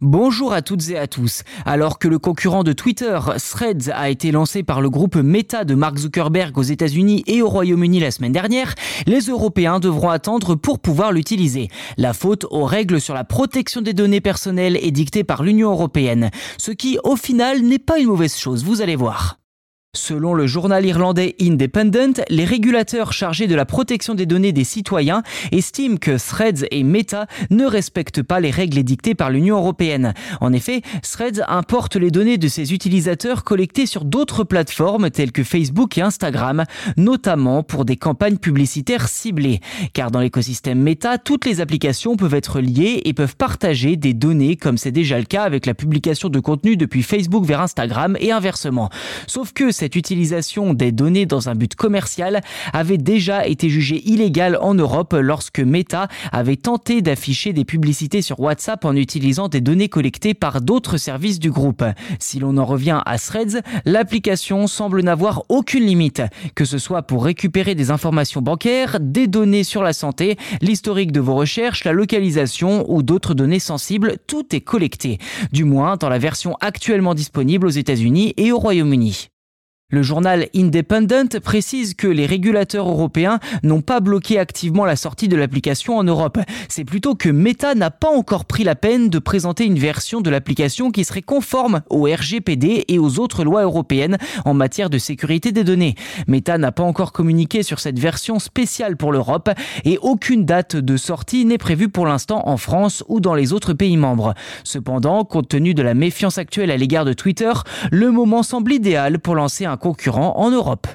Bonjour à toutes et à tous. Alors que le concurrent de Twitter, Threads, a été lancé par le groupe Meta de Mark Zuckerberg aux États-Unis et au Royaume-Uni la semaine dernière, les Européens devront attendre pour pouvoir l'utiliser. La faute aux règles sur la protection des données personnelles est dictée par l'Union européenne, ce qui au final n'est pas une mauvaise chose, vous allez voir. Selon le journal irlandais Independent, les régulateurs chargés de la protection des données des citoyens estiment que Threads et Meta ne respectent pas les règles édictées par l'Union européenne. En effet, Threads importe les données de ses utilisateurs collectées sur d'autres plateformes telles que Facebook et Instagram, notamment pour des campagnes publicitaires ciblées. Car dans l'écosystème Meta, toutes les applications peuvent être liées et peuvent partager des données comme c'est déjà le cas avec la publication de contenu depuis Facebook vers Instagram et inversement. Sauf que cette utilisation des données dans un but commercial avait déjà été jugée illégale en Europe lorsque Meta avait tenté d'afficher des publicités sur WhatsApp en utilisant des données collectées par d'autres services du groupe. Si l'on en revient à Threads, l'application semble n'avoir aucune limite, que ce soit pour récupérer des informations bancaires, des données sur la santé, l'historique de vos recherches, la localisation ou d'autres données sensibles, tout est collecté, du moins dans la version actuellement disponible aux États-Unis et au Royaume-Uni. Le journal Independent précise que les régulateurs européens n'ont pas bloqué activement la sortie de l'application en Europe. C'est plutôt que Meta n'a pas encore pris la peine de présenter une version de l'application qui serait conforme au RGPD et aux autres lois européennes en matière de sécurité des données. Meta n'a pas encore communiqué sur cette version spéciale pour l'Europe et aucune date de sortie n'est prévue pour l'instant en France ou dans les autres pays membres. Cependant, compte tenu de la méfiance actuelle à l'égard de Twitter, le moment semble idéal pour lancer un concurrent en Europe.